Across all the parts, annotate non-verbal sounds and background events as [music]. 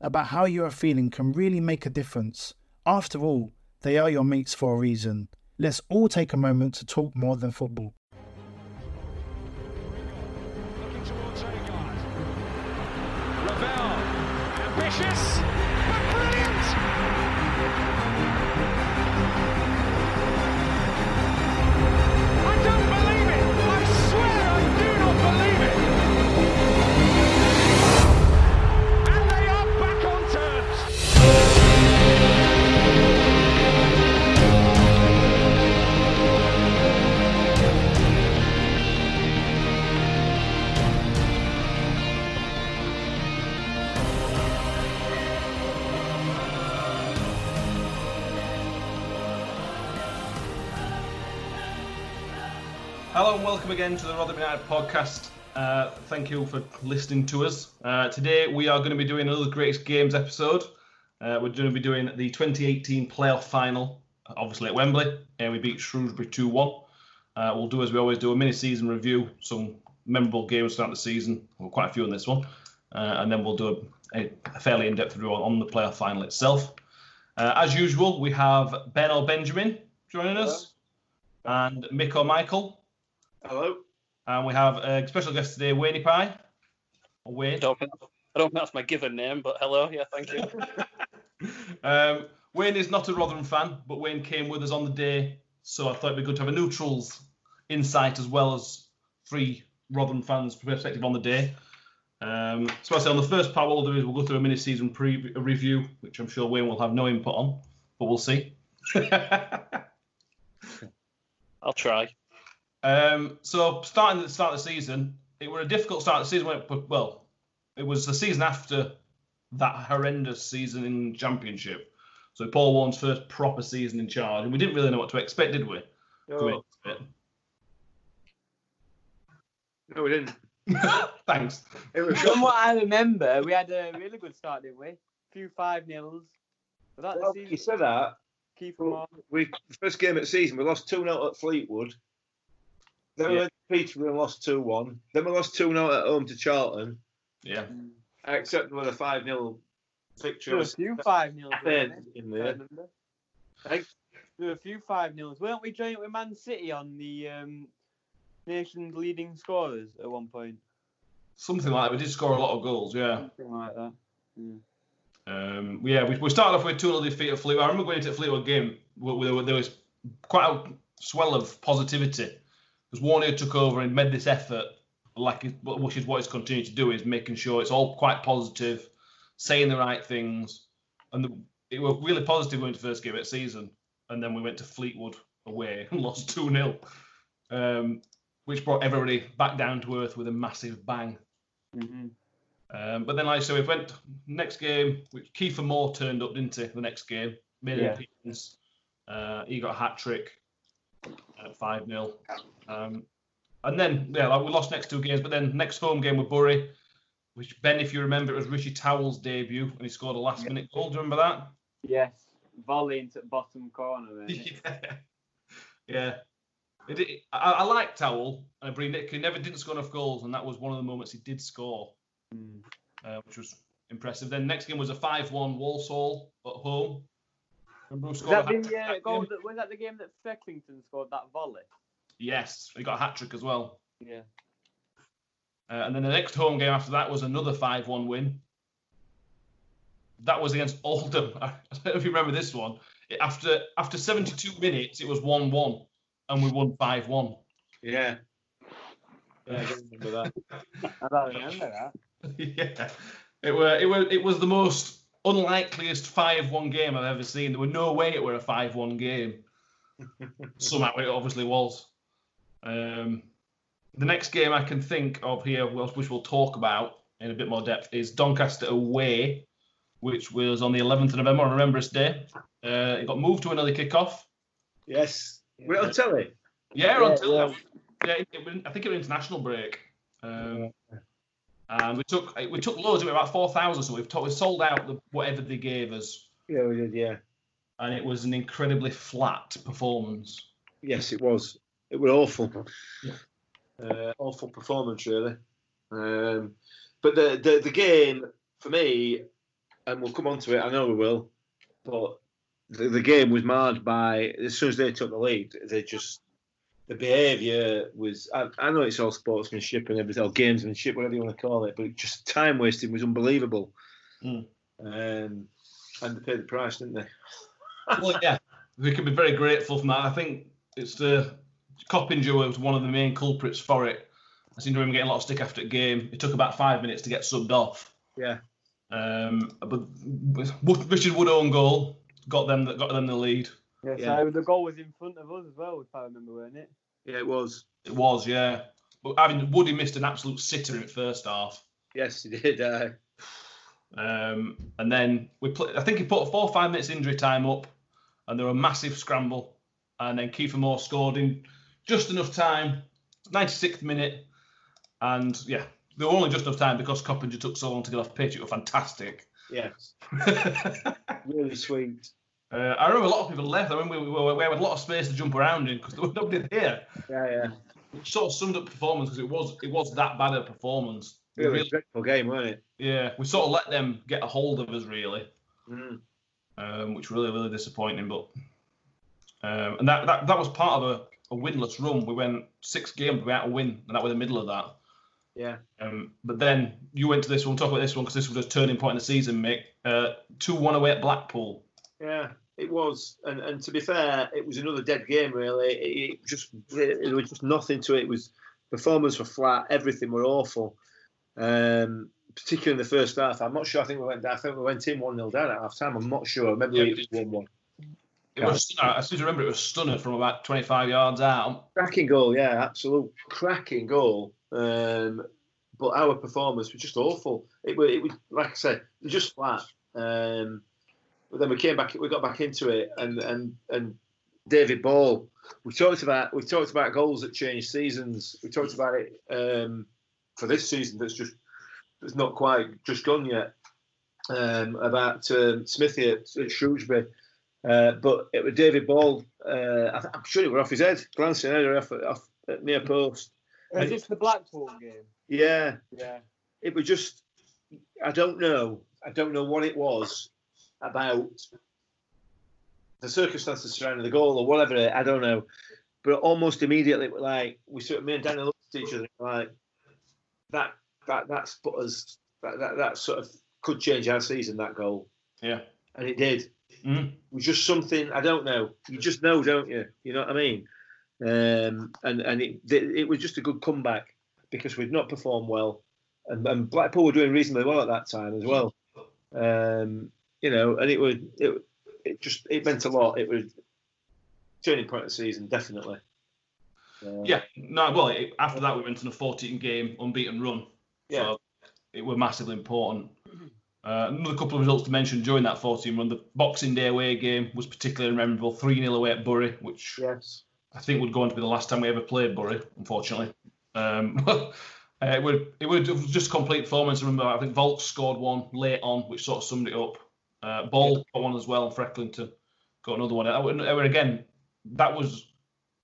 about how you are feeling can really make a difference. After all, they are your mates for a reason. Let's all take a moment to talk more than football. Welcome again to the Rotherham United podcast. Uh, thank you for listening to us. Uh, today we are going to be doing another Greatest Games episode. Uh, we're going to be doing the 2018 playoff final, obviously at Wembley, and we beat Shrewsbury 2 1. Uh, we'll do as we always do a mini season review, some memorable games throughout the season, well, quite a few in this one, uh, and then we'll do a, a fairly in depth review on, the playoff final itself. Uh, as usual, we have Ben or Benjamin joining us, and Mick or Michael. Hello. And we have a special guest today, Wayne Pie. Or Wayne. I don't, think, I don't think that's my given name, but hello. Yeah, thank you. [laughs] Um, Wayne is not a Rotherham fan, but Wayne came with us on the day, so I thought it'd be good to have a neutrals insight as well as three Rotherham fans' perspective on the day. Um, so I say on the first part, what we'll do is we'll go through a mini-season pre- review, which I'm sure Wayne will have no input on, but we'll see. [laughs] I'll try. Um, so starting at the start of the season, it was a difficult start of the season. when it- Well, it was the season after that horrendous season in Championship. So Paul Warne's first proper season in charge, and we didn't really know what to expect, did we? Oh. No, we didn't. [laughs] Thanks. Was [laughs] From what I remember, we had a really good start, didn't we? A few five nils. Was that well, the you said that. Kieffer Moore. We first game of the season, we lost two 0 at Fleetwood. Then we Yeah. went to Peterborough and lost two one. Then we lost two 0 at home to Charlton. Yeah. Except with a five 0 There victory. were a few five nils. I think in there. Hey? There were a few five nils. Weren't we joint with Man City on the um, nation's leading scorers at one point? Something like that. We did score a lot of goals, yeah. Something like that. Yeah. Um, yeah, we, we started off with 2 0 defeat at Fleetwood. I remember going into the Fleetwood game, where, where there was quite a swell of positivity. Because Warner took over and made this effort, like which is what he's continued to do, is making sure it's all quite positive, saying the right things. And the, it was really positive going to first game of the season. And then we went to Fleetwood away [laughs] and lost 2 0, um, which brought everybody back down to earth with a massive bang. Mm-hmm. Um, but then, like I said, we went next game, which Kieffer Moore turned up, didn't he? The next game, made an Yeah. appearance. Uh, he got a hat trick at 5 0. Um, and then, yeah, like we lost next two games, but then next home game with Bury, which Ben, if you remember, it was Richie Towell's debut, and he scored a last minute goal. Do you remember that? Yes. Volley into the bottom corner. There. [laughs] yeah. yeah. It, it, I, I like Towell, and I Nick, he never didn't score enough goals, and that was one of the moments he did score. Mm. uh, which was impressive. Then next game was a 5-1 Walsall at home. Remember who Was scored that the uh, goal game? that, was that the game that Frecklington scored that volley? Yes, he got a hat trick as well. Yeah. Uh, and then the next home game after that was another 5-1 win. That was against Oldham. [laughs] I don't know if you remember this one. After after 72 minutes, it was 1 1, and we won 5 1. Yeah. Yeah, I don't remember that. [laughs] I don't remember that. [laughs] yeah. It were it were it was the most unlikeliest five one game I've ever seen. There were no way it were a five one game. [laughs] Somehow it obviously was. Um, the next game I can think of here, which we'll talk about in a bit more depth, is Doncaster away, which was on the 11th of November on Remembrance Day. Uh, it got moved to another kickoff. Yes. We're on telly. Yeah, Yeah, tele- yeah. yeah, it, it, I think it was international break. Um, and we took we took loads of it, about four thousand. So we've, to- we sold out the, whatever they gave us, Yeah, we did. Yeah. and it was an incredibly flat performance. Yes, it was. It was awful. Yeah. Uh, awful performance, really. Um, but the, the the game for me, and we'll come on to it. I know we will, but the, the game was marred by as soon as they took the lead, they just the behaviour was. I, I know it's all sportsmanship and everything, or gamesmanship, whatever you want to call it, but just time wasting was unbelievable. Mm. Um, and they paid the price, didn't they? well, yeah, we can be very grateful for that. I think it's the Coppinger was one of the main culprits for it. I seem to remember getting a lot of stick after the game. It took about five minutes to get subbed off. Yeah. Um, but Wood- Richard Wood own goal got them that got them the lead. Yeah, Yeah. so the goal was in front of us as well, if I remember, weren't it? Yeah, it was. It was, yeah. But I mean, Woody missed an absolute sitter in the first half. Yes, he did. Uh, Um, and then we played, I think he put four or five minutes injury time up, and there were a massive scramble. And then Kieffer Moore scored in just enough time, 96th minute. And yeah, there were only just enough time because Coppinger took so long to get off pitch. It was fantastic. yes, [laughs] really sweet. I remember a lot of people left. I remember we, we, we had a lot of space to jump around in because there was [laughs] nobody there. Yeah, yeah. Which sort of summed up performance because it was it was that bad a performance. We Really, really- dreadful game, wasn't it? yeah, we sort of let them get a hold of us really. Mm. um, which was really really disappointing. But um, and that, that that was part of a, a winless run. We went six games without a win, and that was the middle of that. Yeah, Um, but then you went to this one. Talk about this one because this was a turning point in the season, Mick. Uh, Two one away at Blackpool. Yeah. It was, and and to be fair, it was another dead game. Really, it, it just it was just nothing to it. It was performance were flat. Everything were awful. Um, particularly in the first half. I'm not sure. I think we went. I think we went in one 0 down at half time. I'm not sure. Maybe Yeah, it was one one. It was. I seem to remember it was stunner from about 25 yards out. Cracking goal, yeah, absolute cracking goal. Um, but our performance was just awful. It was, it was like I said, just flat. Um, but then we came back, we got back into it, and and and David Ball. We talked about we talked about goals that change seasons. We talked about it um, for this season that's just that's not quite just gone yet. Um, about um, Smithy at, at Shrewsbury. Uh, but it was David Ball. Uh, I th- I'm sure it was off his head, glancing header off, off at near post. Is this the Blackpool game? Yeah, Yeah. it was just. I don't know. I don't know what it was about the circumstances surrounding the goal or whatever. I don't know. But almost immediately, like we sort of me and Daniel looked at each other like that. That that's put us. That, that that sort of could change our season. That goal, Yeah. and it did. Mm. It was just something I don't know. You just know, don't you? You know what I mean? Um, and and it it was just a good comeback because we'd not performed well, and, and Blackpool were doing reasonably well at that time as well. Um, you know, and it would it it just it meant a lot. It was turning point of the season, definitely. Uh, Yeah. No. Well, it, after that we went on a 14 game unbeaten run. Yeah. So it were massively important. Uh, another couple of results to mention during that 14 run. The Boxing Day away game was particularly memorable. 3 0 away at Bury, which Yes. I think would go on to be the last time we ever played Bury, unfortunately. Um, [laughs] uh, it would it would just complete performance. I remember I think Vaulks scored one late on, which sort of summed it up. Uh, Ball got one as well, and Frecklington got another one. I I again, that was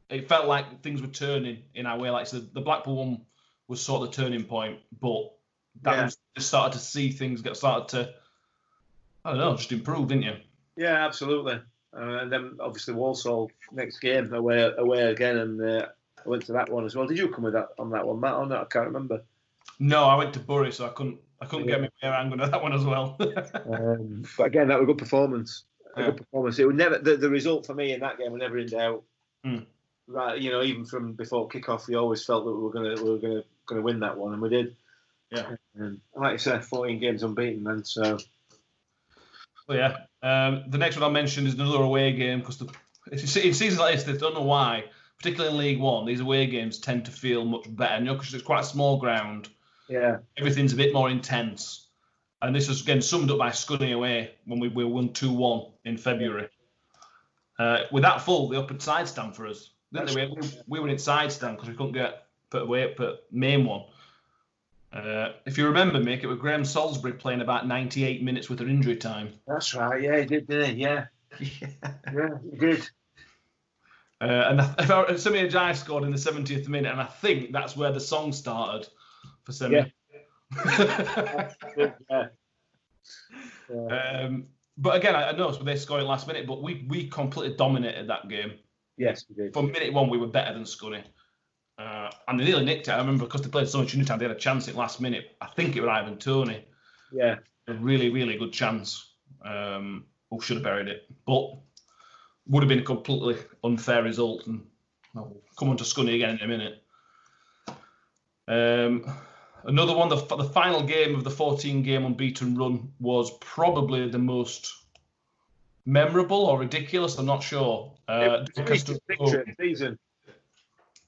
it felt like things were turning in our way. Like so the Blackpool one was sort of the turning point, but that Yeah. was just started to see things get started to I don't know, just improve, didn't you? Yeah, absolutely. Uh, and then obviously Walsall next game away away again, and uh, I went to that one as well. Did you come with that on that one, Matt? Or not? I can't remember. No, I went to Bury, so I couldn't I couldn't get my way around to that one as well. [laughs] Um, but again, that was a good performance. A Yeah. good performance. It would never the, the result for me in that game was never in doubt. Hmm. Right, you know, even from before kickoff, we always felt that we were gonna we were gonna gonna win that one, and we did. Yeah. And like you said, 14 games unbeaten, man. So But yeah, um, the next one I mentioned is another away game because in seasons like this, they don't know why, particularly in League One, these away games tend to feel much better. You know, because it's quite a small ground, yeah, everything's a bit more intense. And this was again summed up by Scunny away when we, we won 2 1 in February. Uh, with that full, they opened side stand for us. Didn't they? We, we were in side stand because we couldn't get put away put main one. Uh, if you remember, Mick, it was Graham Salisbury playing about 98 minutes with an injury time. that's right. Yeah, he did, didn't he? Yeah, [laughs] yeah, he did. Uh, and I- [laughs] if I, Ajay scored in the 70th minute, and I think that's where the song started for Semi. [laughs] Yeah. um, but again, I I noticed they scoring last minute, but we we completely dominated that game. Yes, he did. From minute one, we were better than Scunny. Uh, and they nearly nicked it. I remember because they played so much unity time, they had a chance at last minute. I think it was Ivan Toney. Yeah, A really, really good chance. Um, who should have buried it. But would have been a completely unfair result. And I'll come on to Scunny again in a minute. Um, another one, the, the final game of the 14 game unbeaten run was probably the most memorable or ridiculous. I'm not sure. Uh, it was the sweetest victory the season.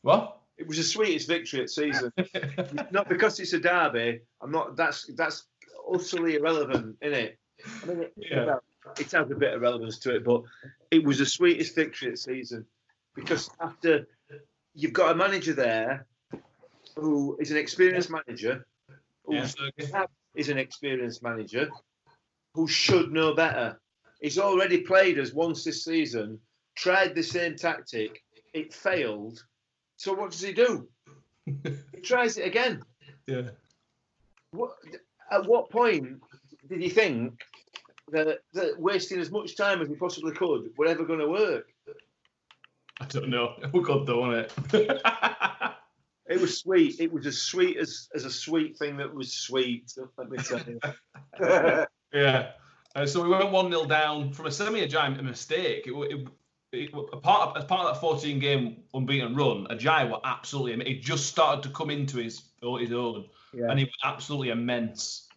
what? It was the sweetest victory at season. [laughs] not because it's a derby. I'm not. That's that's utterly irrelevant, isn't it? I mean, it, Yeah. it has a bit of relevance to it, but it was the sweetest victory at season because after you've got a manager there who is an experienced manager, who Yeah. is an experienced manager who should know better. He's already played us once this season, tried the same tactic, it failed. So what does he do? [laughs] he tries it again. yeah. What, at what point did he think that, that wasting as much time as we possibly could were ever going to work? I don't know. [laughs] Oh God, though, wasn't it? [laughs] It was sweet. It was as sweet as, as a sweet thing that was sweet. Let me tell you. [laughs] yeah. Uh, so we went one 0 down from a Semi Ajayi mistake. It, it, it, a part of, as part of that 14 game unbeaten run, Ajay were absolutely. He just started to come into his his own, Yeah. and he was absolutely immense.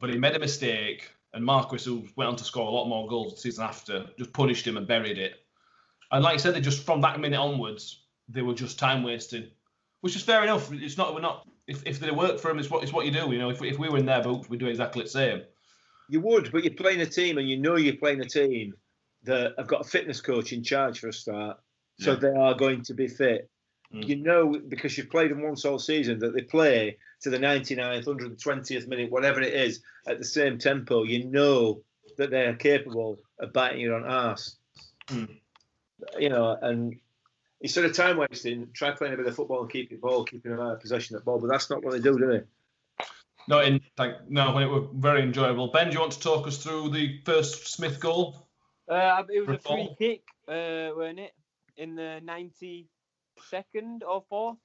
But he made a mistake, and Marquis, who went on to score a lot more goals the season after, just punished him and buried it. And like I said, they just from that minute onwards, they were just time wasting, which is fair enough. It's not we're not if, if they work for him, it's what it's what you do. You know, if, if we were in their boots, we'd do exactly the same. You would, but you're playing a team, and you know you're playing a team that have got a fitness coach in charge for a start, so Yeah. they are going to be fit. Mm. You know because you've played them once all season that they play to the 99th, 120th minute, whatever it is, at the same tempo. You know that they are capable of biting you on arse. Mm. You know, and instead of time wasting, try playing a bit of football and keep it ball, keeping an eye on possession of the ball. But that's not what they do, do they? No, in like no, when it was very enjoyable. Ben, do you want to talk us through the first Smith goal? Uh, it was a Football. free kick, uh, weren't it? In the 92nd or 4th?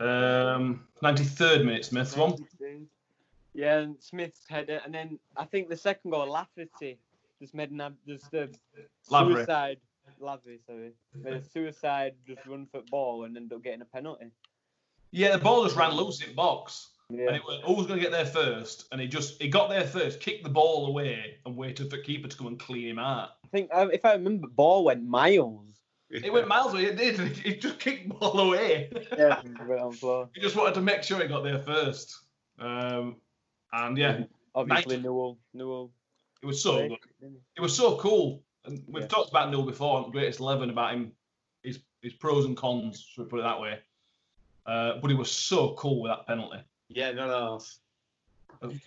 Um, 93rd minute, Smith one. Yeah, and Smith's header, and then I think the second goal, Lafferty just made an ab- just a Lavery. suicide. Lavery, sorry, [laughs] made a suicide just run for the ball and ended up getting a penalty. Yeah, the ball just ran loose in box, and it was always going to get there first. And he just he got there first, kicked the ball away, and waited for keeper to come and clean him out. I think um, if I remember, ball went miles. It went miles away. It did. [laughs] He just kicked ball away. [laughs] Yeah, right on floor. he just wanted to make sure he got there first. Um, and yeah, Obviously, Nice. Newell, Newell. it was so good. it was so cool. And we've Yeah. talked about Neil before on Greatest Eleven about him, his his pros and cons, should we put it that way. Uh, but he was so cool with that penalty. Yeah, not half.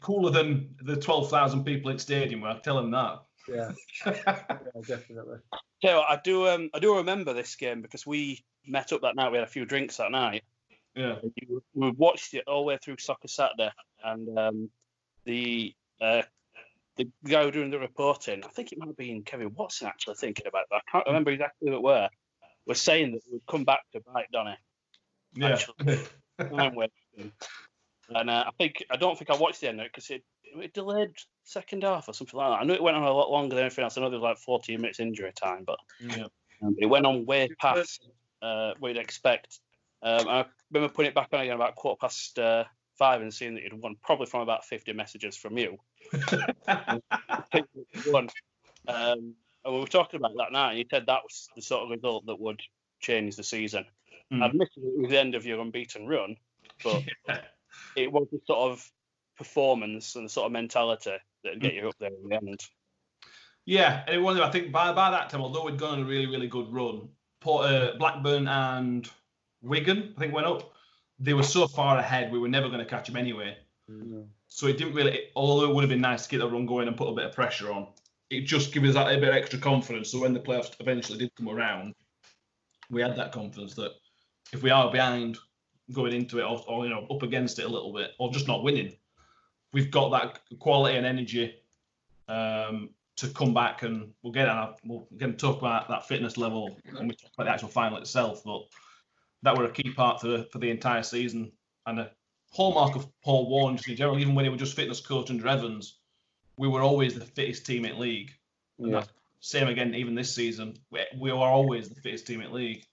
Cooler than the twelve thousand people in stadium. I tell him that. Yeah, [laughs] yeah definitely. Yeah, I do. Um, I do remember this game because we met up that night. We had a few drinks that night. yeah. We watched it all the way through Soccer Saturday, and um, the uh, the guy who doing the reporting, I think it might have been Kevin Watson actually thinking about that. I can't remember exactly who it were. Was saying that we'd come back to bite Donny. Yeah. Actually. Time wasting. And uh, I think I don't think I watched the end of it because it, it delayed second half or something like that. I knew it went on a lot longer than anything else. I know there was like 14 minutes injury time, but Yeah. um, it went on way past uh, what you'd expect. Um, I remember putting it back on again about quarter past uh, five and seeing that you'd won probably from about 50 messages from you. [laughs] Um, and we were talking about that now, and you said that was the sort of result that would change the season. Mm. Admittedly, it was the end of your unbeaten run, but [laughs] it was the sort of performance and the sort of mentality that would get you up there in the end. Yeah, and it was. I think by by that time, although we'd gone on a really really good run, Port, uh, Blackburn and Wigan, I think, went up. They were so far ahead, we were never going to catch them anyway. So it didn't really. Although it would have been nice to get the run going and put a bit of pressure on, it just gave us that a bit of extra confidence. So when the playoffs eventually did come around, we had that confidence that if we are behind going into it, or, or you know up against it a little bit, or just not winning, we've got that quality and energy um, to come back and we'll get on. We'll again talk about that fitness level when we talk about the actual final itself, but that were a key part for the, for the entire season and a hallmark of Paul Warne just in general. Even when he was just fitness coach under Evans, we were always the fittest team in league. And Yeah. same again even this season. We, we are always the fittest team in league,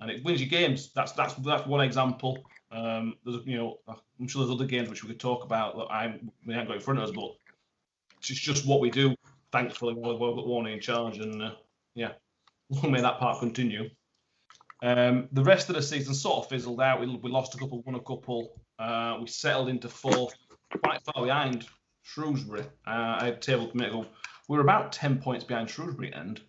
and it wins you games. That's that's that's one example. Um, there's you know I'm sure there's other games which we could talk about that I we haven't got in front of us, but it's just what we do. Thankfully, we've got Warner in charge, and uh, yeah, [laughs] we'll that part continue. Um, the rest of the season sort of fizzled out. We, we lost a couple, won a couple. Uh, we settled into fourth, quite far behind Shrewsbury. Uh, I had a table to. We were about 10 points behind Shrewsbury at end.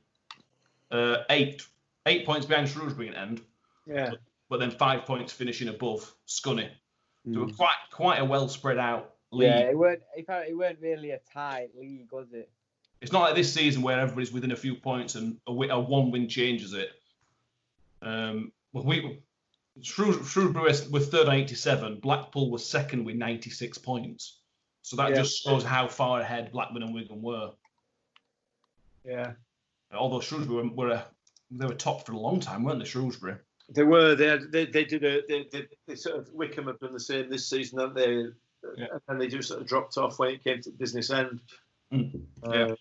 Uh, eight. Eight points behind Shrewsbury at end, Yeah. but then five points finishing above Scunny. So we're quite quite a well spread out league. Yeah, it weren't. It, weren't really a tight league, was it? It's not like this season where everybody's within a few points and a, a one win changes it. Um, well, we Shrews- Shrewsbury was third on 87. Blackpool was second with 96 points. So that Yeah. just shows how far ahead Blackburn and Wigan were. Yeah. Although Shrewsbury were, were a, they were top for a long time, weren't they? Shrewsbury. They were. They had, they, they did a they, they, they sort of Wycombe have done the same this season, haven't they? Yeah. And they just sort of dropped off when it came to business end. Mm. Uh, Yeah.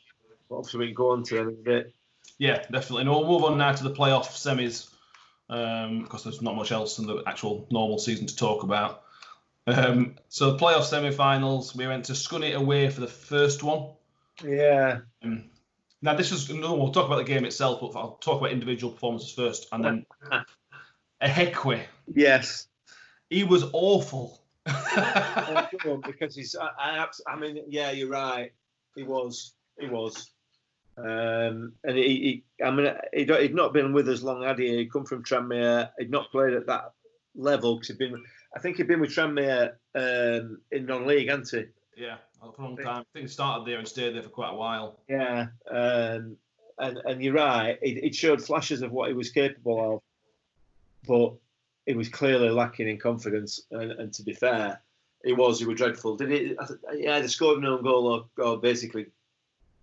but obviously, we can go on to them a bit. Yeah, definitely. And we'll move on now to the playoff semis um, because there's not much else in the actual normal season to talk about. Um, so the playoff semi-finals, we went to Scunny away for the first one. Yeah. Um, now this is no, we'll talk about the game itself, but I'll talk about individual performances first, and then [laughs] Ihiekwe. Yes. He was awful. [laughs] Because he's. I, I, I mean, yeah, you're right. He was. He was. Um, and he, he, I mean, he'd, he'd not been with us long, had he? He'd come from Tranmere. He'd not played at that level because he'd been. I think he'd been with Tranmere um, in non-league, hadn't he? yeah, for a long time. I think he started there and stayed there for quite a while. Yeah. Um, and and you're right. It, it showed flashes of what he was capable of, but he was clearly lacking in confidence. And, and to be fair, he was. He was dreadful. Did he? He either scored an own goal or, or basically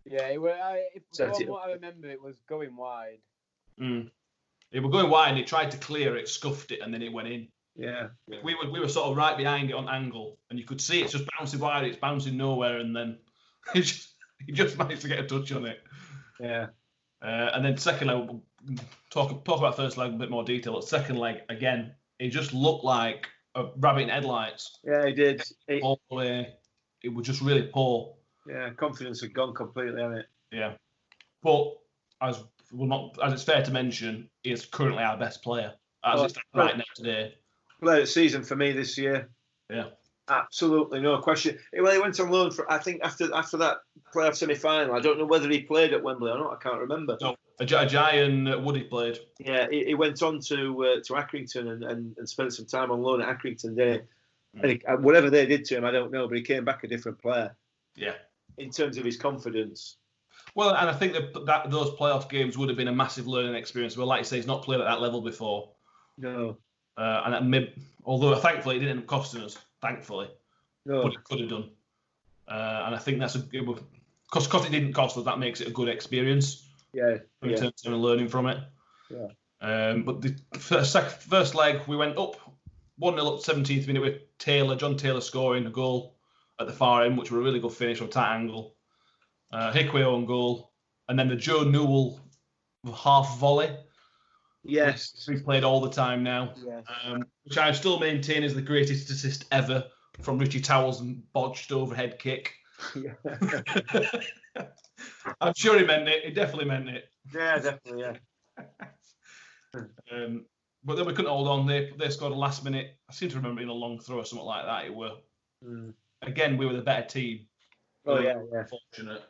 Yeah, it were, I, if, Set from it what I remember, it was going wide. Mm. He were going wide and he tried to clear it, scuffed it, and then it went in. Yeah. We were we were sort of right behind it on angle, and you could see it's just bouncing wide, it's bouncing nowhere, and then [laughs] he just, he just managed to get a touch on it. Yeah. Uh, and then second leg, we'll talk talk about first leg in a bit more detail. But second leg again, it just looked like a rabbit in headlights. Yeah, he did. He, All the way, it was just really poor. Yeah, confidence had gone completely on it. Yeah, but as well not as it's fair to mention, he is currently our best player as Oh, it's right now today. Player of the season for me this year. Yeah. Absolutely no question. Well, he went on loan for I think after after that playoff semi final. I don't know whether he played at Wembley or not. I can't remember. No, Ajay and uh, Woody played. Yeah, he, he went on to uh, to Accrington and, and, and spent some time on loan at Accrington Day. And he, uh, whatever they did to him, I don't know, but he came back a different player Yeah. In terms of his confidence. Well, and I think that, that those playoff games would have been a massive learning experience. Well, like you say, he's not played at that level before, No, uh, and may, although thankfully it didn't end up costing us, thankfully, no, but it could have done. Uh, and I think that's a good because because it didn't cost us. That makes it a good experience yeah, in yeah, terms of learning from it. Yeah. Um, but the first, sec- first leg we went up 1 0 up 17th minute with Taylor, John Taylor scoring a goal at the far end, which were a really good finish a tight angle. Uh, Ihiekwe on goal. And then the Joe Newell half volley, Yes. we've played all the time now, Yes. um, which I still maintain is the greatest assist ever from Richie Towell's botched overhead kick. [laughs] I'm sure he meant it. He definitely meant it. Yeah, definitely. Yeah. [laughs] Um, but then we couldn't hold on. They they scored a last minute. I seem to remember in a long throw or something like that. It were Mm. Again we were the better team. Oh yeah, yeah. Fortunate.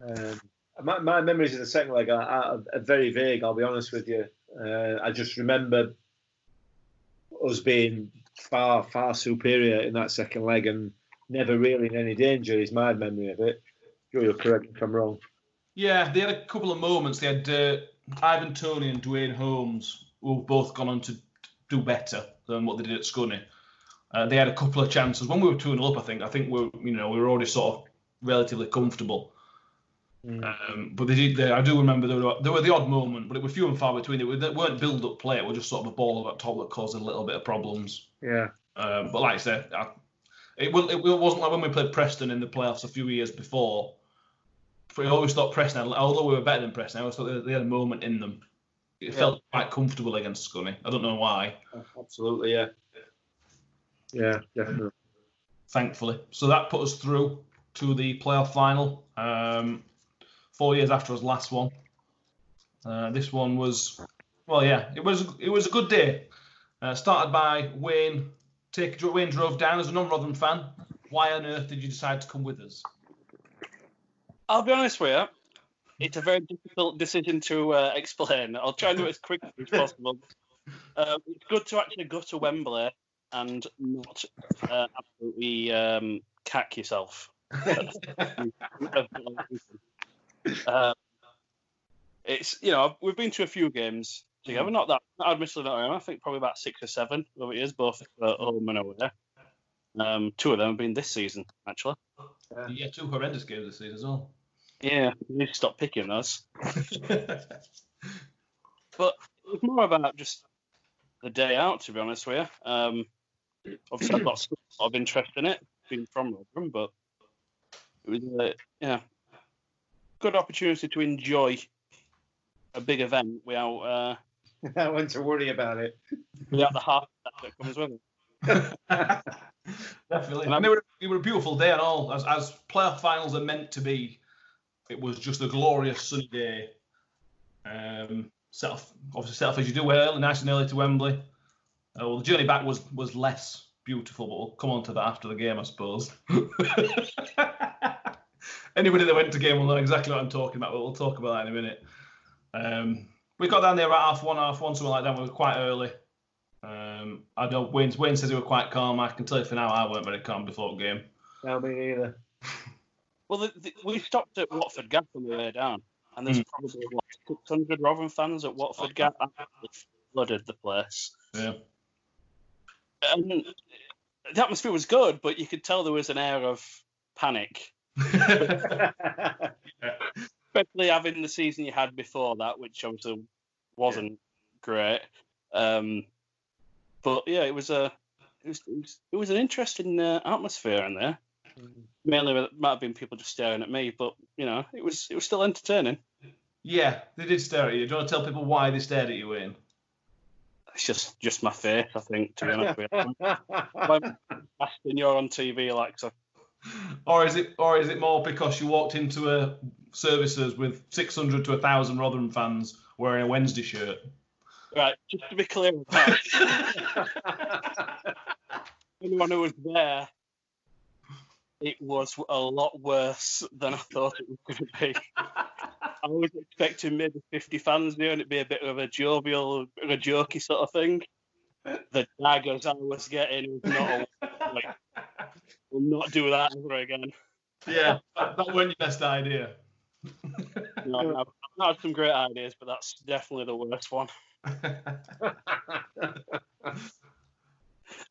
Um, my, my memories of the second leg are, are, are very vague. I'll be honest with you. Uh, I just remember us being far far superior in that second leg and never really in any danger. Is my memory of it. Sure, you're correct if I'm wrong. Yeah, they had a couple of moments. They had uh, Ivan Toney and Duane Holmes, who've both gone on to do better than what they did at Scunny. Uh, they had a couple of chances when we were two and up. I think. I think we, are you know, we were already sort of relatively comfortable. Um, but they did. They, I do remember there were, there were the odd moment, but it was few and far between. It were- they weren't build-up play. It was just sort of a ball at top that caused a little bit of problems. Yeah. Um, but like I said, I, it, will, it wasn't like when we played Preston in the playoffs a few years before. We always thought Preston, although we were better than Preston, I always thought they, they had a moment in them. It Yeah. felt quite comfortable against Scunny. I don't know why, Absolutely. Yeah. Yeah, definitely. thankfully. So that put us through to the playoff final. Um, four years after his last one. Uh, this one was, well, yeah, it was it was a good day. Uh, started by Wayne. Take Wayne drove down as a non-Rotherham fan. Why on earth did you decide to come with us? I'll be honest with you. It's a very difficult decision to uh, explain. I'll try and do it as quickly as possible. Uh, [laughs] it's good to actually go to Wembley and not uh, absolutely um, cack yourself. uh, [laughs] it's you know we've been to a few games together. Not that, admittedly not. I think probably about six or seven over the years, both at home and away. Um, two of them have been this season actually. Yeah, two horrendous games this season as well. Yeah, we need to stop picking those. [laughs] But it's more about just the day out, to be honest with you. Um, obviously, I've got a lot of interest in it, being from Rotherham, but it was a yeah, good opportunity to enjoy a big event without uh, [laughs] I went to worry about it. without the half that comes with it. [laughs] Definitely. And it, were, it were a beautiful day and all, as, as playoff finals are meant to be. It was just a glorious sunny day. Um, set off, obviously set off as you do early, nice and early to Wembley. Uh, well, the journey back was was less beautiful, but we'll come on to that after the game, I suppose. [laughs] Anybody that went to game will know exactly what I'm talking about, but we'll talk about that in a minute. Um, we got down there at half one, half one, something like that. We were quite early. Um, I know Wayne, Wayne says he was quite calm. I can tell you for now, I weren't very calm before the game. No, me neither. [laughs] Well, the, the, we stopped at Watford Gap on the way down, and there's probably what 600 Rotherham fans at Watford Gap. Absolutely flooded the place. Yeah. And the atmosphere was good, but you could tell there was an air of panic, [laughs] especially having the season you had before that, which obviously wasn't great. Um, but yeah, it was a it was, it was, it was an interesting uh, atmosphere in there. Mainly, it might have been people just staring at me, but you know, it was it was still entertaining. yeah, they did stare at you. Do you want to tell people why they stared at you, Wayne? It's just just my face, I think. To be honest with you, [laughs] when asking you're on TV, Alexa. Or is it, or is it more because you walked into a services with 600 to 1,000 Rotherham fans wearing a Wednesday shirt? Right, just to be clear with that, [laughs] anyone who was there, it was a lot worse than I thought it was going to be. [laughs] I was expecting maybe 50 fans there and it'd be a bit of a jovial, a jokey sort of thing. The daggers I was getting was not a, [laughs] like, we'll not do that ever again. Yeah, that, weren't your best idea. No, I've had some great ideas, but that's definitely the worst one. [laughs]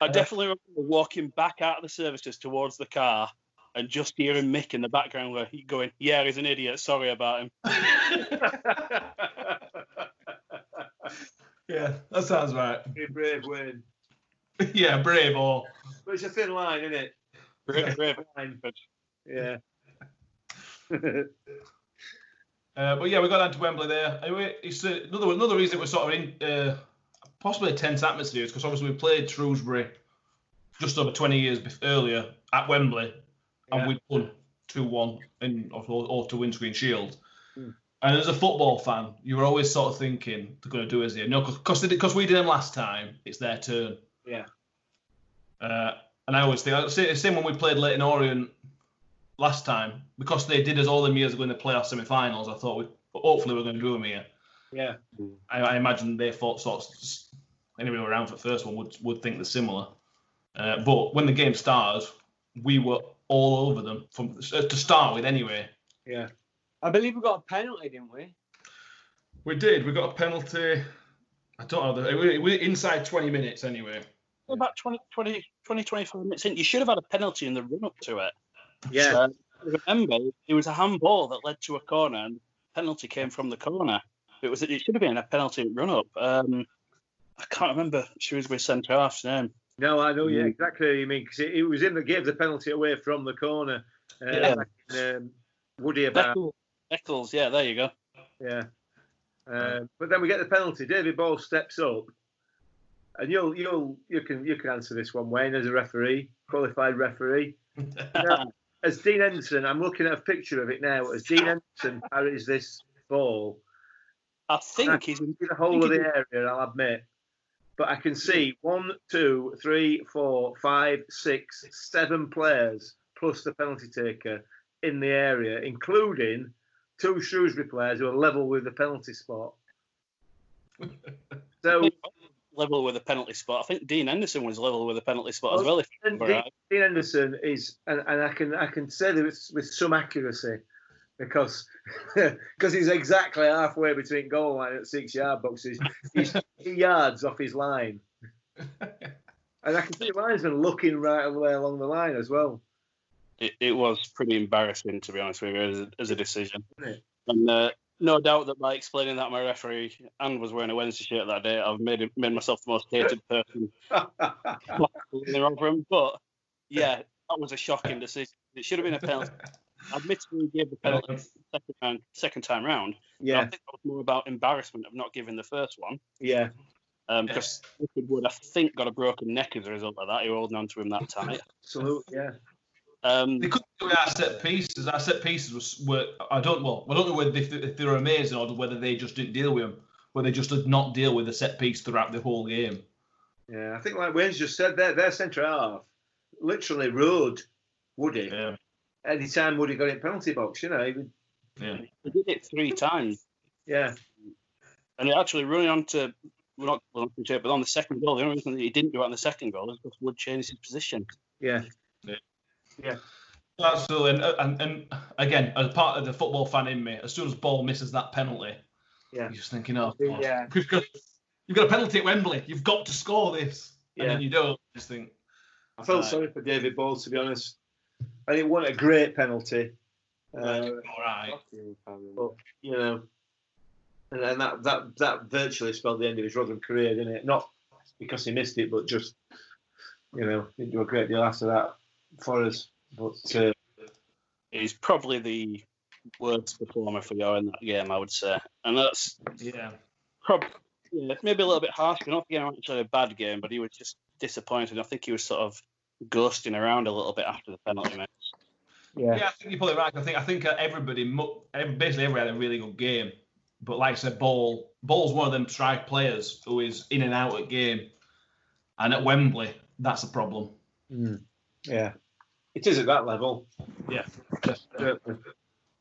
I definitely remember walking back out of the services towards the car and just hearing Mick in the background where he going, "Yeah, he's an idiot. Sorry about him." [laughs] yeah, that sounds right. Be brave, Wayne. [laughs] yeah, brave or But it's a thin line, isn't it? Brave, brave. [laughs] Line. Yeah. Uh, but yeah, we got down to Wembley there. Anyway, it's uh, another another reason we're sort of in uh, possibly a tense atmosphere is because obviously we played Shrewsbury just over 20 years earlier at Wembley, and Yeah. we won 2 1 in or, or to windscreen shield. Hmm. And as a football fan, you were always sort of thinking they're going to do us here. No, because because we did them last time, it's their turn. Yeah. Uh, and I always think, say- same when we played Leyton Orient last time, because they did us all them years ago in the playoff semi-finals. I thought we hopefully we're going to do them here. Yeah. I, I imagine they thought sort of anybody around for the first one would would think the similar. Uh, but when the game started, we were all over them from uh, to start with. Anyway, Yeah. I believe we got a penalty, didn't we? we did. We got a penalty. I don't know. the- We we inside 20 minutes anyway. About 20, 20, 20, 25 minutes in, you should have had a penalty in the run up to it. Yeah. Uh, remember, it was a handball that led to a corner, and penalty came from the corner. It was. It should have been a penalty run up. Um, I can't remember Shrewsbury centre half's name. No, I know. Yeah, Mm. exactly what you mean. Because it, it was in the gave the penalty away from the corner. Uh, Yeah. like, um, Woody about. Beckles, Beckles, yeah, there you go. Yeah. Um, but then we get the penalty. David Ball steps up, and you'll you'll you can you can answer this one, Wayne, as a referee, qualified referee. [laughs] Now, as Dean Henderson, I'm looking at a picture of it now. As Dean Henderson carries this ball, I think he's in in the whole of the area, I'll admit. But I can see one, two, three, four, five, six, seven players plus the penalty taker in the area, including two Shrewsbury players who are level with the penalty spot. [laughs] So level with the penalty spot. I think Dean Henderson was level with the penalty spot as Well, well. If Dean, remember right. Dean Henderson is, and, and I can I can say this with some accuracy because [laughs] because he's exactly halfway between goal line at six yard boxes. He's [laughs] two yards off his line, and I can see the linesman looking right away along the line as well. it, it was pretty embarrassing to be honest with you as a, as a decision. And uh, no doubt that by explaining that my referee and was wearing a Wednesday shirt that day, I've made him, made myself the most hated person in the wrong room. But yeah, that was a shocking decision. It should have been a penalty. Admittedly, he gave the penalty second time, second time round. but I think that was more about embarrassment of not giving the first one. yeah, Um, because Clifford Wood, I think, got a broken neck as a result of that. He was holding on to him that tight. [laughs] absolutely, yeah. Um, They couldn't do our set pieces. Our set pieces was were I don't well I don't know whether if, if they were amazing or whether they just didn't deal with them, whether they just did not deal with the set piece throughout the whole game. Yeah, I think like Wayne's just said, their their centre half literally rode Woody. Yeah, Anytime Woody got in penalty box, you know, he would, yeah. he did it three times. yeah, And actually running on to, we're not, well, not to say, but on the second goal, the only reason that he didn't do it on the second goal is because Wood changed his position. yeah, Yeah. Absolutely, and, uh, and and again, as part of the football fan in me, as soon as ball misses that penalty, Yeah. you're just thinking, oh, God, Yeah. [laughs] you've got you've got a penalty at Wembley, you've got to score this, and Yeah. then you don't. Just think, I felt Right. sorry for David Ball to be honest. And it wasn't a great penalty, uh, all right, but you know, and, and that that that virtually spelled the end of his Rotherham career, didn't it? Not because he missed it, but just you know, he didn't do a great deal after that for us. But uh, He's probably the worst performer for you in that game, I would say. And that's yeah, probably yeah, maybe a little bit harsh. We're not getting actually a bad game, but he was just disappointed. I think he was sort of ghosting around a little bit after the penalty miss. yeah, yeah, I think you're probably right. I think I think uh, everybody, basically everybody had a really good game, but like I said, Ball Ball's one of them strike players who is in and out at game, and at Wembley, that's a problem. Mm. yeah, it is at that level. Yeah. Certainly.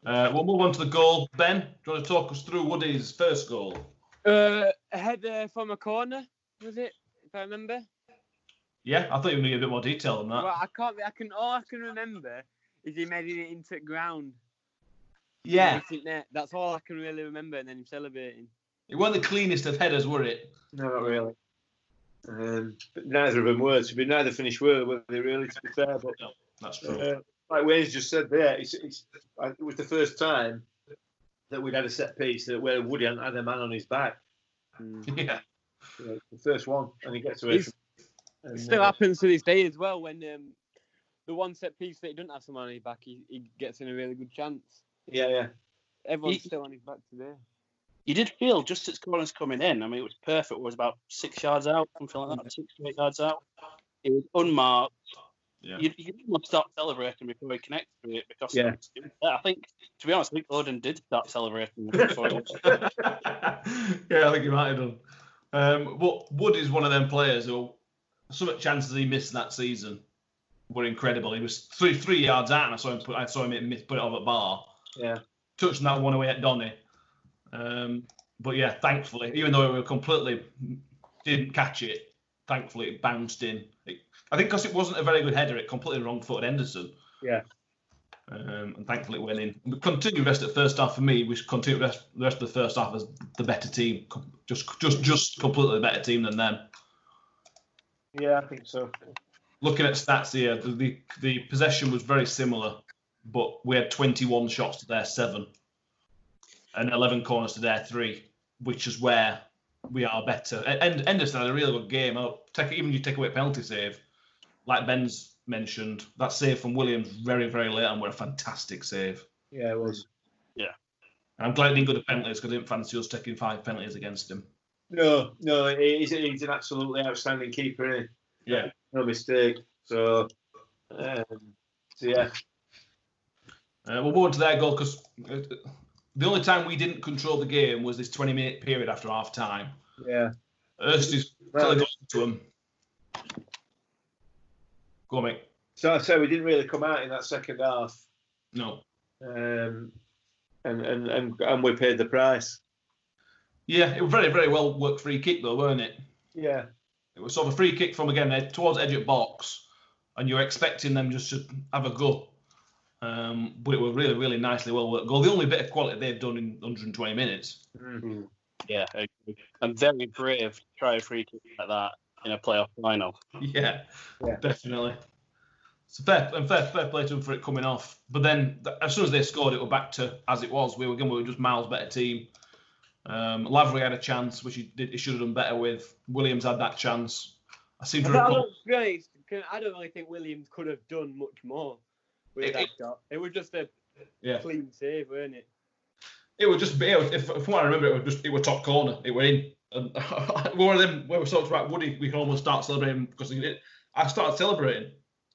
Uh, we'll move on to the goal. Ben, do you want to talk us through Woody's first goal? Uh, a header from a corner, was it? If I remember. Yeah, I thought you were going to give a bit more detail than that. Well, I can't. I can. All I can remember is he made it into the ground. yeah, Hitting net. That's all I can really remember, and then him celebrating. it wasn't the cleanest of headers, were it? No, not really. Um, but neither of them were. To be neither finished were, were they really? To be fair, but That's true. uh, like Wayne's just said there, it's, it's, it was the first time that we'd had a set piece that where Woody hadn't had a man on his back. [laughs] Yeah. You the first one, and he gets away He's- from. It still uh, happens to this day as well when um, the one set piece that he doesn't have someone on his back, he, he gets in a really good chance. Yeah, yeah. Everyone's He- still on his back today. You did feel just as corners coming in. I mean, it was perfect. It was about six yards out, something like that, six eight yards out. It was unmarked. Yeah. You, you almost start celebrating before he connects with it because Yeah. I think, to be honest, I think Odin did start celebrating [laughs] before it was. yeah, I think he might have done. Um, but Wood is one of them players who some much chances he missed that season were incredible. He was three three yards out, and I saw him put I saw him miss, put it off at bar. Yeah. touching that one away at Donny. Um, but yeah, thankfully, even though we were completely didn't catch it, thankfully it bounced in. It, I think because it wasn't a very good header, it completely wrong footed Henderson. Yeah. Um, and thankfully it went in. We continued the rest of the first half for me. We continued rest, the rest of the first half as the better team, just just just completely better team than them. Yeah, I think so. Looking at stats here, the, the the possession was very similar, but we had 21 shots to their seven, and 11 corners to their three, which is where we are better. And Henderson had a really good game. I'll take even you take away penalty save, like Ben's mentioned, that save from Williams very very late on were a fantastic save. Yeah, it was. Yeah. I'm glad he didn't go to penalties because I didn't fancy us taking five penalties against him. No, no, he's, he's an absolutely outstanding keeper. Isn't he? Yeah. No mistake. So, um, so yeah, Uh, we'll move on to their goal because the only time we didn't control the game was this 20 minute period after half time. yeah. Hurst is Well, clearly to him. Go on, mate. So I say we didn't really come out in that second half, No. um, and, and and and we paid the price. Yeah, it was very, very well worked free kick though, weren't it? Yeah, It was sort of a free kick from again ed- towards edge of box, and you're expecting them just to have a go. Um, but it was really, really nicely well worked goal. The only bit of quality they've done in 120 minutes. Yeah, I agree. and very brave to try a free kick like that in a playoff final. [laughs] Yeah, Yeah. definitely. So fair and fair, fair play to them for it coming off. But then as soon as they scored, it was back to as it was. We were again, we were just miles better team. Um, Lavery had a chance, which he did. He should have done better with. Williams had that chance. I seem to But I recall. don't, honest, I don't really think Williams could have done much more with It- that it- shot. It was just a Yeah, clean save, weren't it? it was just. It was, if, from what I remember, it was just. It was top corner. It went in. And [laughs] one of them when we talked about Woody, we can almost start celebrating because he did. I started celebrating.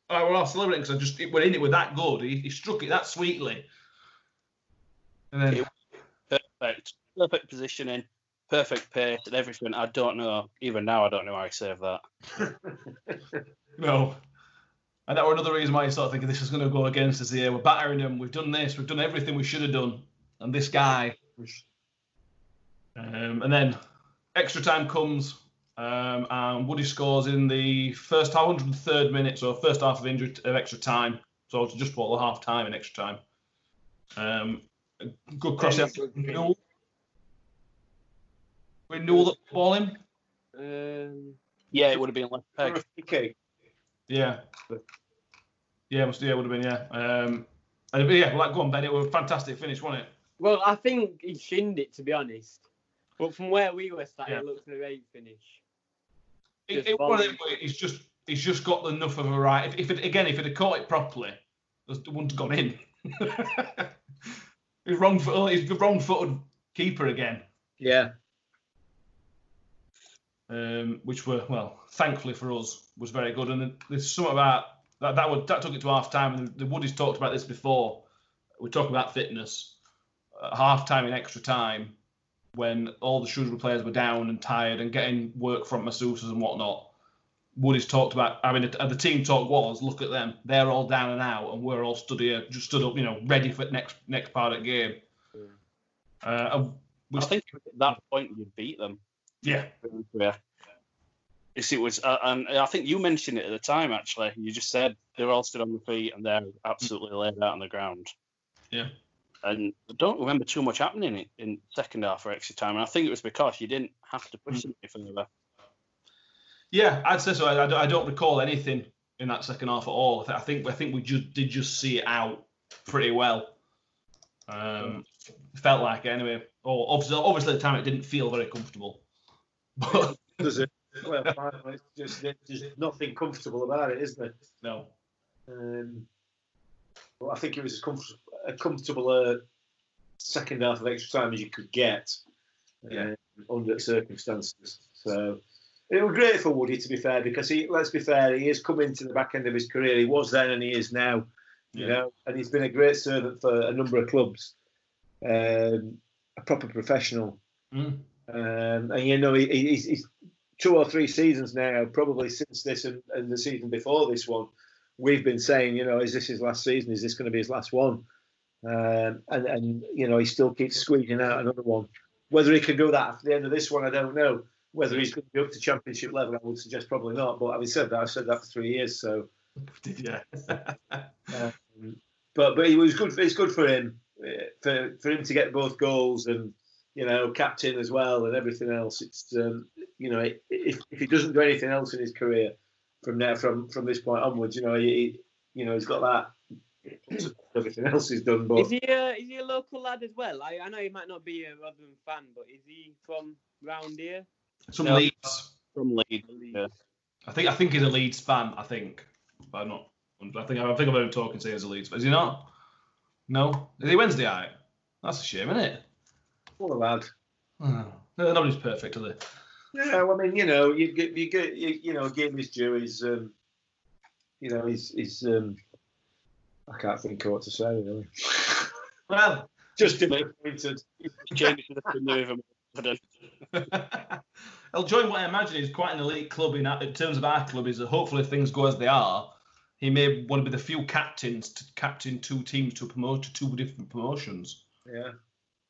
I was celebrating because I just it were in it with that good. He, he struck it that sweetly. And then Perfect, perfect positioning, perfect pace, and everything. I don't know. Even now, I don't know how he saved that. [laughs] No. And that were another reason why I started thinking this is going to go against us here. We're battering them. We've done this. We've done everything we should have done. And this guy. Um, and then extra time comes. Um, and Woody scores in the first 103rd minute, so first half of injury of extra time. So it's just before the half time in extra time. Um, good cross. Good kick. Newell. We Newell that ball in. Um, Yeah, it would have been left peg. Okay. Yeah. Yeah, must yeah, would have been yeah. Um, and but yeah, like go on, Ben. It was a fantastic finish, wasn't it? well, I think he shinned it, to be honest. But from where we were sat, Yeah. it looked a great finish. It, Just it one of them he's just he's just got enough of a right. If, if it again, if it had caught it properly, it wouldn't have gone in. [laughs] he's wrong foot. He's the wrong-footed keeper again. Yeah. Um, which were well, thankfully for us, was very good. And there's something about that that, would, that took it to half time. And the Woodies talked about this before. We talked about fitness. At half time in extra time, when all the Shrewsbury players were down and tired and getting work from masseuses and whatnot. Woody's talked about. I mean, the, the team talk was, look at them. They're all down and out, and we're all stood here, just stood up, you know, ready for the next next part of the game. Uh, and we- I think at that point you'd beat them. Yeah, Yeah. Yes, it was, uh, and I think you mentioned it at the time. Actually, you just said they're all stood on the feet and they're absolutely laid out on the ground. Yeah. And I don't remember too much happening in, in second half or extra time. And I think it was because you didn't have to push any further. Yeah, I'd say so. I, I don't- I don't recall anything in that second half at all. I, think I think we just did just see it out pretty well. Um, felt like it anyway. Oh, obviously, obviously at the time it didn't feel very comfortable, but does it? [laughs] Well, it's just there's nothing comfortable about it, isn't there? No. Um, well, I think it was as comf- a comfortable uh, second half of extra time as you could get Yeah. uh, under circumstances. So it was great for Woody, to be fair, because he, let's be fair, he has come into the back end of his career. He was then and he is now, you Yeah. know, and he's been a great servant for a number of clubs. Um, a proper professional. Mm. Um, and you know, he, he- he's, he's two or three seasons now, probably since this and, and the season before this one, we've been saying, you know, is this his last season? Is this going to be his last one? Um, and, and, you know, he still keeps squeezing out another one. Whether he can do that after the end of this one, I don't know. Whether he's going to be up to championship level, I would suggest probably not. But having said that, I've said that for three years. So, [laughs] yeah. [laughs] um, but but it was good. It's good for him uh, for for him to get both goals and you know captain as well and everything else. It's um, you know if if he doesn't do anything else in his career from now from from this point onwards, you know he, he- you know he's got that. [clears throat] Everything else he's done, but Is he a is he a local lad as well? I, I know he might not be a Rotherham fan, but is he from round here? From No. Leeds. From Leeds. Yeah. I think I think he's a Leeds fan. I think, but I'm not. I think I think I've heard him talking saying he's a Leeds. But is he not? No. Is he Wednesday night? That's a shame, isn't it? A lad. No, Nobody's perfect, are they? Yeah, well, I mean, you know, you get you get you, you know, give him his due. He's um, you know, he's he's um, I can't think of what to say really. [laughs] Well, Just disappointed. Changes to the premier even more confident. I'll [laughs] join what I imagine is quite an elite club in, in terms of our club. Is that hopefully if things go as they are, he may want to be the few captains to captain two teams to promote to two different promotions. Yeah.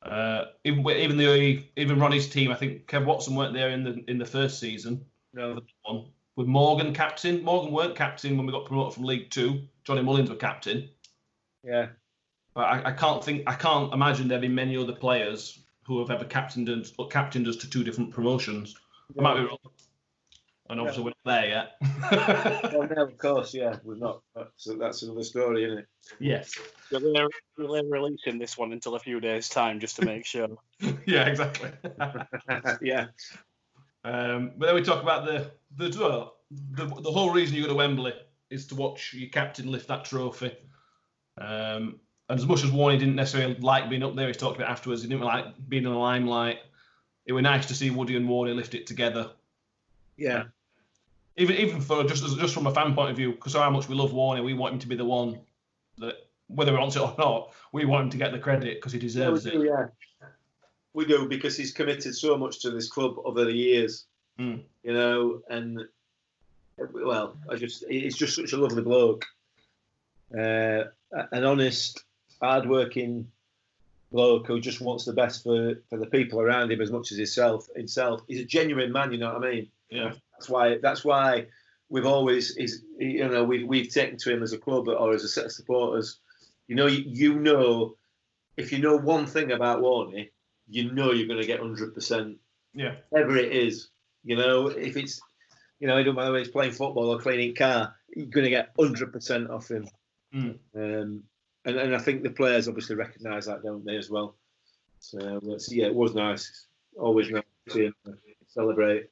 Uh, even even the even Ronnie's team, I think Kev Watson weren't there in the in the first season. No. With Morgan captain. Morgan weren't captain when we got promoted from League Two. Johnny Mullins were captain. Yeah. But I, I can't think I can't imagine there be many other players who have ever captained us, captained us to two different promotions. I might be wrong. And obviously we're not there yet. [laughs] [laughs] Well, no, of course, yeah, we're not. That's, that's another story, isn't it? yes. They're, they're releasing this one until a few days' time just to make sure. [laughs] Yeah, exactly. yeah. Um, but then we talk about the the, well, the the whole reason you go to Wembley is to watch your captain lift that trophy. Um, and as much as Warney didn't necessarily like being up there, he talked about afterwards. He didn't like being in the limelight. It was nice to see Woody and Warney lift it together. Yeah. Even even for just as- just from a fan point of view, because of how much we love Warney, we want him to be the one that whether he wants it or not, we want him to get the credit because he Yeah, we deserves do, it. yeah. We do because he's committed so much to this club over the years. Mm. You know, and well, I just he's just such a lovely bloke. Uh, an honest, hard-working bloke who just wants the best for, for the people around him as much as himself. Himself, he's a genuine man. You know what I mean? Yeah. That's why. That's why we've always is you know we've we've taken to him as a club or as a set of supporters. You know, you, you know, if you know one thing about Warney, you know you're going to get hundred percent. Yeah. Whatever it is, you know, if it's you know, it don't matter whether he's playing football or cleaning car, you're going to get hundred percent off him. Mm. Um, and and I think the players obviously recognise that, don't they, as well? So yeah, it was nice. Always nice to celebrate.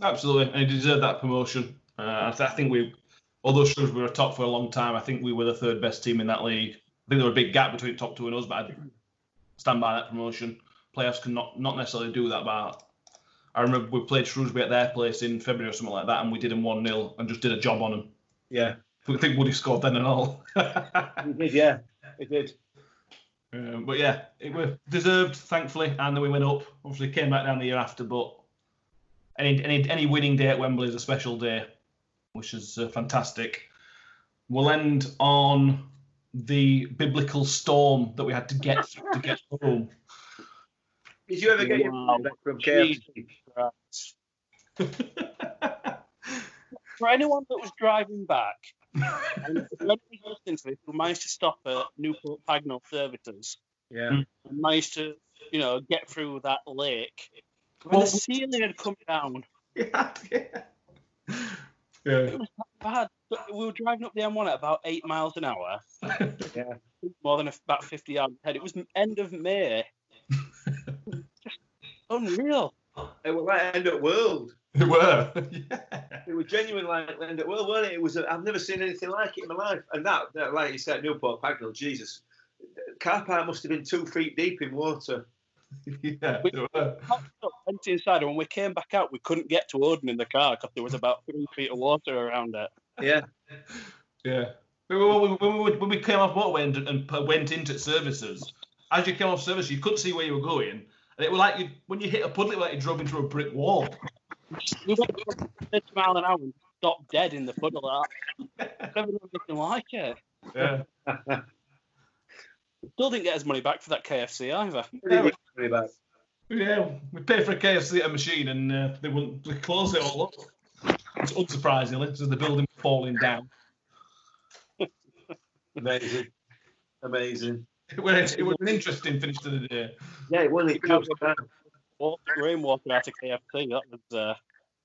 Absolutely, and he deserved that promotion. Uh, I, th- I think we, although Shrewsbury were top for a long time, I think we were the third best team in that league. I think there was a big gap between top two and us, but I stand by that promotion. Playoffs can not, not necessarily do that, but I remember we played Shrewsbury at their place in February or something like that, and we did them 1 0 and just did a job on them. Yeah, I think Woody scored then and all. [laughs] he did. Yeah, he did. Um, but yeah, it was deserved, thankfully, and then we went up. Obviously, came back down the year after, but any any any winning day at Wembley is a special day, which is uh, fantastic. We'll end on the biblical storm that we had to get to get [laughs] home. Did you ever get your Wow. money back from KFC? [laughs] For anyone that was driving back, and if anyone listening to this who managed to stop at Newport Pagnell Servitors. Yeah. Hmm. and managed to, you know, get through that lake, when Well- the ceiling had come down, [laughs] yeah, yeah. bad. We were driving up the M1 at about eight miles an hour. [laughs] Yeah. More than a, about 50 yards ahead. It was end of May. [laughs] Just unreal. It was like end of world. [laughs] They were. yeah. It was genuine like end up well, weren't it? It was. A, I've never seen anything like it in my life. And that, that like you said, Newport Pagnell, Jesus, car park must have been two feet deep in water. [laughs] yeah, they were. Went inside, and when we came back out, we couldn't get to Odin in the car because there was about three feet of water around it. Yeah. [laughs] Yeah. When we, when, we, when we came off motorway and, and went into services, as you came off service, you couldn't see where you were going. And it was like you, when you hit a puddle, it was like you drove into a brick wall. We went 30 mile an hour and stopped dead in the puddle. I've never done anything like it. Yeah. Still didn't get his money back for that KFC either. Very bad. Yeah, we paid for a KFC at a machine and uh, they wouldn't they closed it all up. It's unsurprisingly, because the building falling down. Amazing. Amazing. It was, it was an interesting finish to the day. Yeah, it wasn't. It comes down. Walk, rainwater out of KFC. That was uh,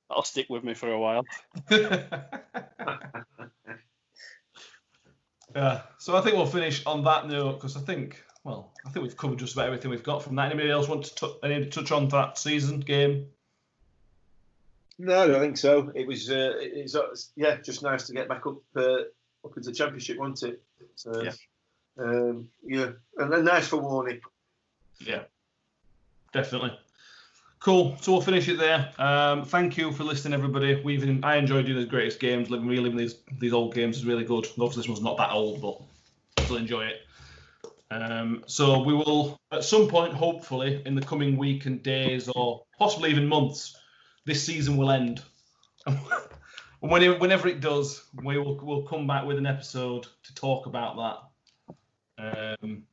that'll stick with me for a while. [laughs] yeah, so I think we'll finish on that note because I think, well, I think we've covered just about everything we've got from that. Anybody else want to tou- any to touch on that season game? No, I don't think so. It was, uh, it's, uh, yeah, just nice to get back up uh, up into the championship, wasn't it? So, Yeah. Um, yeah, and then nice for Warney. Yeah, definitely. Cool. So we'll finish it there. Um, thank you for listening, everybody. We've I enjoy doing the greatest games. Living, reliving these these old games is really good. Obviously, this one's not that old, but still enjoy it. Um, so we will, at some point, hopefully, in the coming week and days, or possibly even months, this season will end. [laughs] whenever it does, we will we'll come back with an episode to talk about that. Um,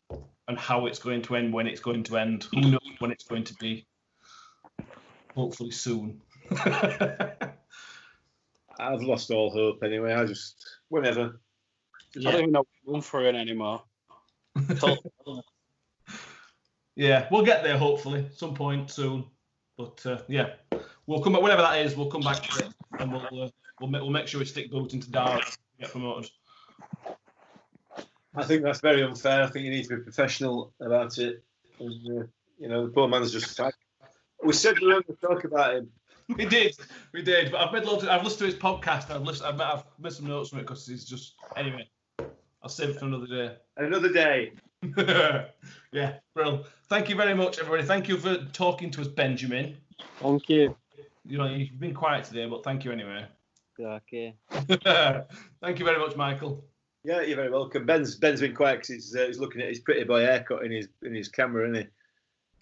and how it's going to end, when it's going to end. Who knows when it's going to be? Hopefully soon. [laughs] I've lost all hope anyway. I just, whenever. I don't even know what to run for it anymore. [laughs] yeah, we'll get there hopefully some point soon. But uh, yeah, we'll come back whenever that is. We'll come back to it and we'll uh, we'll, make, we'll make sure we stick boot into Dara to get promoted. I think that's very unfair. I think you need to be professional about it. And, uh, you know, the poor man's just. We said we weren't going to talk about him. [laughs] We did, we did. But I've made loads. Of, I've listened to his podcast. I've listened. I've, I've made some notes from it because he's just. Anyway, I'll save it for another day. Another day. [laughs] yeah, bro. Thank you very much, everybody. Thank you for talking to us, Benjamin. Thank you. You know, you've been quiet today, but thank you anyway. Okay. [laughs] thank you very much, Michael. Yeah, you're very welcome. Ben's Ben's been quiet because he's, uh, he's looking at his pretty boy haircut in his in his camera, isn't he?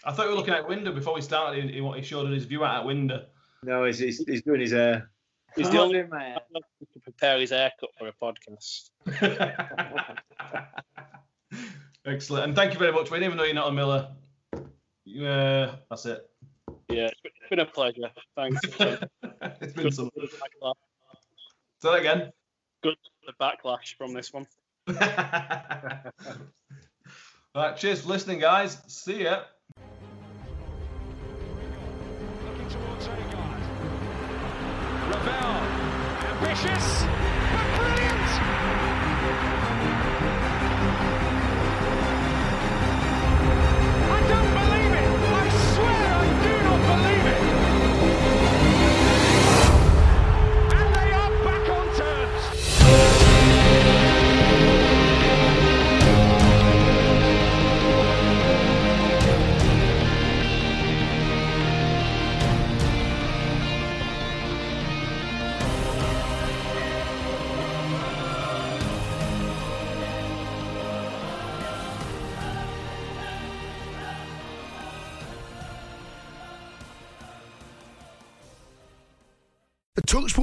I thought we were looking at window before we started. He, he showed us his view out at window. No, he's, he's, he's doing his hair. He's the only man to prepare his haircut for a podcast. [laughs] Excellent. And thank you very much, Wayne. Even though you're not a Miller, you, uh, that's it. Yeah, it's been- a pleasure. Thanks. [laughs] it's been Good some. for backlash. Say that again. Good for the backlash from this one. [laughs] right, cheers for listening, guys. See ya. Ravel. Ambitious.